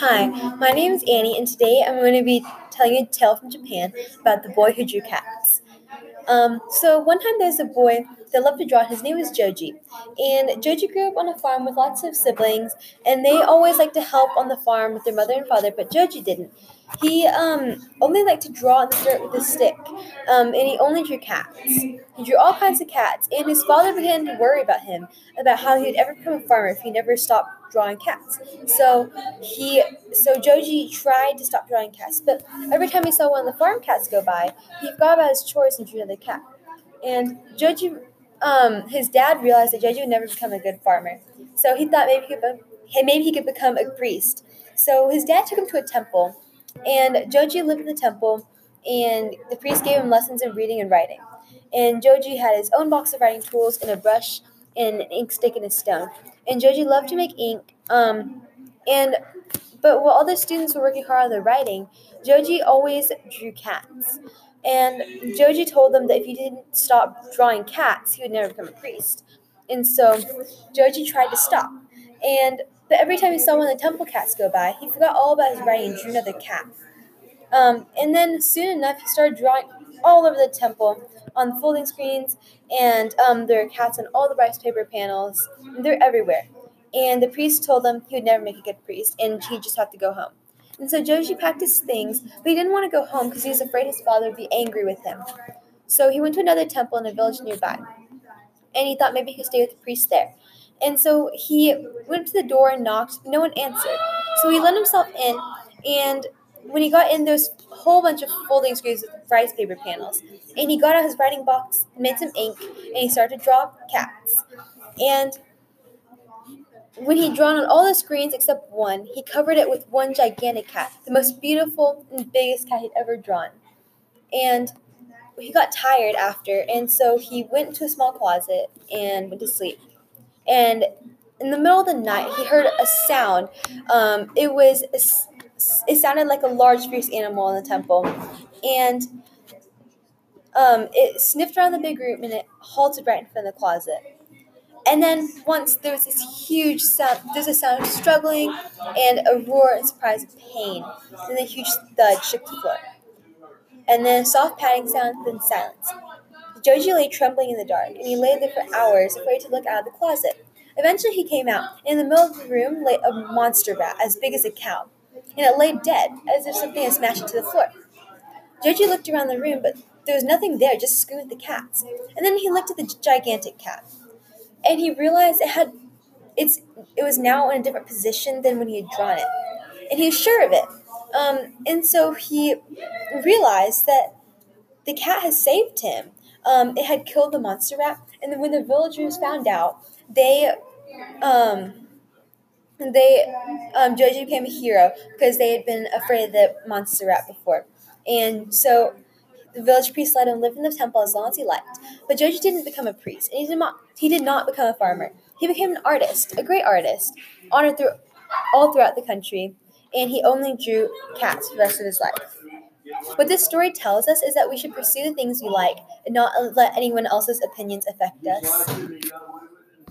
Hi, my name is Annie, and today I'm going to be telling you a tale from Japan about the boy who drew cats. Um, so one time there's a boy that loved to draw. His name was Joji, and Joji grew up on a farm with lots of siblings, and they always liked to help on the farm with their mother and father. But Joji didn't. He um, only liked to draw in the dirt with a stick, um, and he only drew cats. He drew all kinds of cats, and his father began to worry about him, about how he would ever become a farmer if he never stopped drawing cats. So he, so Joji tried to stop drawing cats, but every time he saw one of the farm cats go by, he forgot about his chores and drew another cat. And Joji, um, his dad realized that Joji would never become a good farmer, so he thought maybe he could, maybe he could become a priest. So his dad took him to a temple and Joji lived in the temple, and the priest gave him lessons in reading and writing. And Joji had his own box of writing tools and a brush and an ink stick and a stone. And Joji loved to make ink. Um, and but while other students were working hard on their writing, Joji always drew cats. And Joji told them that if he didn't stop drawing cats, he would never become a priest. And so Joji tried to stop. And but every time he saw one of the temple cats go by, he forgot all about his writing and drew another cat. Um, and then soon enough, he started drawing all over the temple on the folding screens, and um, there are cats on all the rice paper panels. And they're everywhere. And the priest told him he would never make a good priest, and he'd just have to go home. And so Joji packed his things, but he didn't want to go home because he was afraid his father would be angry with him. So he went to another temple in a village nearby, and he thought maybe he could stay with the priest there. And so he went to the door and knocked. No one answered. So he let himself in. And when he got in, there's a whole bunch of folding screens with rice paper panels. And he got out his writing box, made some ink, and he started to draw cats. And when he'd drawn on all the screens except one, he covered it with one gigantic cat, the most beautiful and biggest cat he'd ever drawn. And he got tired after, and so he went to a small closet and went to sleep and in the middle of the night, he heard a sound. Um, it was it sounded like a large, fierce animal in the temple, and um, it sniffed around the big room and it halted right in front of the closet. And then once there was this huge sound, there's a sound of struggling and a roar and surprise of pain. Then a huge thud shook the floor. And then a soft padding sound, then silence. Joji lay trembling in the dark, and he lay there for hours, afraid to look out of the closet. Eventually, he came out. And in the middle of the room lay a monster rat as big as a cow, and it lay dead, as if something had smashed it to the floor. Joji looked around the room, but there was nothing there, just a with the cats. And then he looked at the gigantic cat, and he realized it had it's it was now in a different position than when he had drawn it, and he was sure of it. Um, and so he realized that the cat had saved him um, it had killed the monster rat. And then when the villagers found out, they um, they um, Joji became a hero because they had been afraid of the monster rat before. And so the village priest let him live in the temple as long as he liked. But Joji didn't become a priest, and he did not he did not become a farmer. He became an artist, a great artist, honored through all throughout the country, and he only drew cats for the rest of his life. What this story tells us is that we should pursue the things we like and not let anyone else's opinions affect us.